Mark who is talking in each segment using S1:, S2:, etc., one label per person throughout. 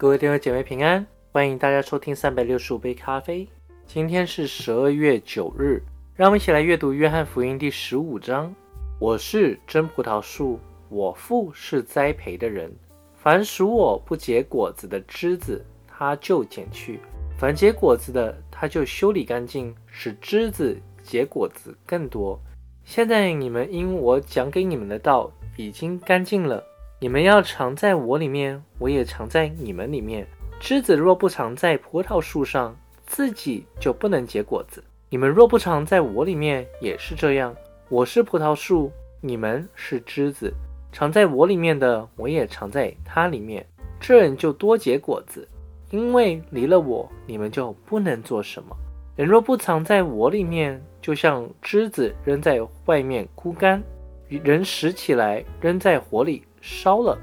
S1: 各位弟兄姐妹平安，欢迎大家收听三百六十五杯咖啡。今天是十二月九日，让我们一起来阅读约翰福音第十五章。我是真葡萄树，我父是栽培的人。凡属我不结果子的枝子，他就剪去；凡结果子的，他就修理干净，使枝子结果子更多。现在你们因我讲给你们的道已经干净了。你们要藏在我里面，我也藏在你们里面。枝子若不藏在葡萄树上，自己就不能结果子。你们若不藏在我里面，也是这样。我是葡萄树，你们是枝子。藏在我里面的，我也藏在它里面。这人就多结果子，因为离了我，你们就不能做什么。人若不藏在我里面，就像枝子扔在外面枯干，人拾起来扔在火里。烧了。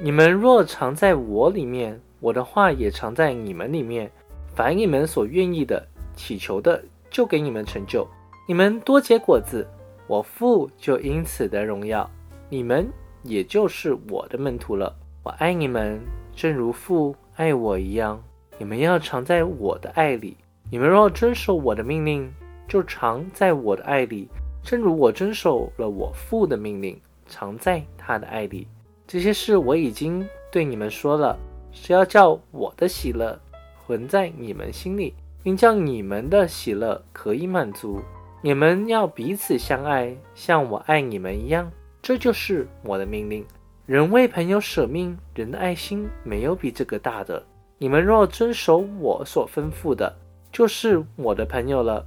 S1: 你们若藏在我里面，我的话也藏在你们里面。凡你们所愿意的、祈求的，就给你们成就。你们多结果子，我父就因此得荣耀。你们也就是我的门徒了。我爱你们，正如父爱我一样。你们要藏在我的爱里。你们若遵守我的命令，就藏在我的爱里，正如我遵守了我父的命令。藏在他的爱里，这些事我已经对你们说了，是要叫我的喜乐存在你们心里，并叫你们的喜乐可以满足。你们要彼此相爱，像我爱你们一样，这就是我的命令。人为朋友舍命，人的爱心没有比这个大的。你们若遵守我所吩咐的，就是我的朋友了。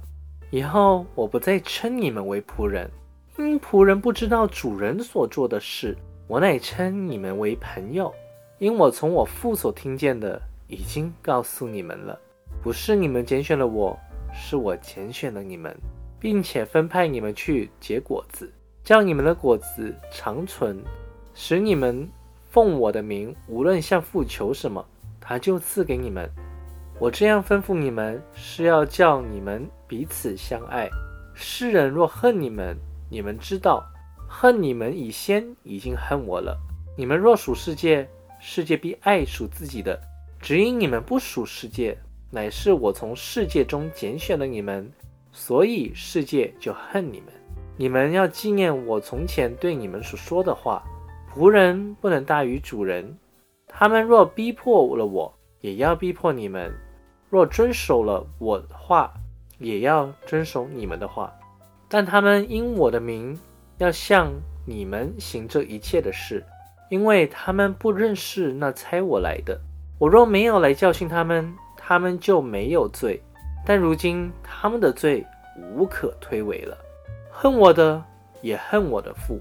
S1: 以后我不再称你们为仆人。因仆人不知道主人所做的事，我乃称你们为朋友。因我从我父所听见的，已经告诉你们了。不是你们拣选了我，是我拣选了你们，并且分派你们去结果子，叫你们的果子长存，使你们奉我的名，无论向父求什么，他就赐给你们。我这样吩咐你们，是要叫你们彼此相爱。世人若恨你们，你们知道，恨你们以先已经恨我了。你们若属世界，世界必爱属自己的；只因你们不属世界，乃是我从世界中拣选了你们，所以世界就恨你们。你们要纪念我从前对你们所说的话：仆人不能大于主人。他们若逼迫了我，也要逼迫你们；若遵守了我的话，也要遵守你们的话。但他们因我的名要向你们行这一切的事，因为他们不认识那猜我来的。我若没有来教训他们，他们就没有罪。但如今他们的罪无可推诿了。恨我的也恨我的父。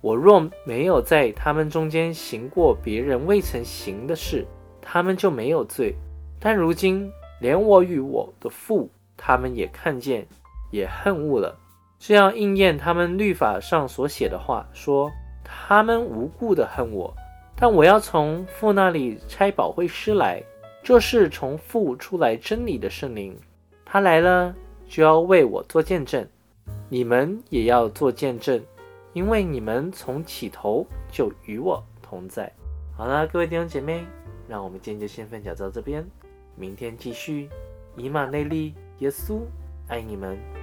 S1: 我若没有在他们中间行过别人未曾行的事，他们就没有罪。但如今连我与我的父，他们也看见，也恨恶了。是要应验他们律法上所写的话，说他们无故的恨我，但我要从父那里差保惠师来，这是从父出来真理的圣灵，他来了就要为我做见证，你们也要做见证，因为你们从起头就与我同在。好了，各位弟兄姐妹，让我们今天就先分享到这边，明天继续。以马内利，耶稣爱你们。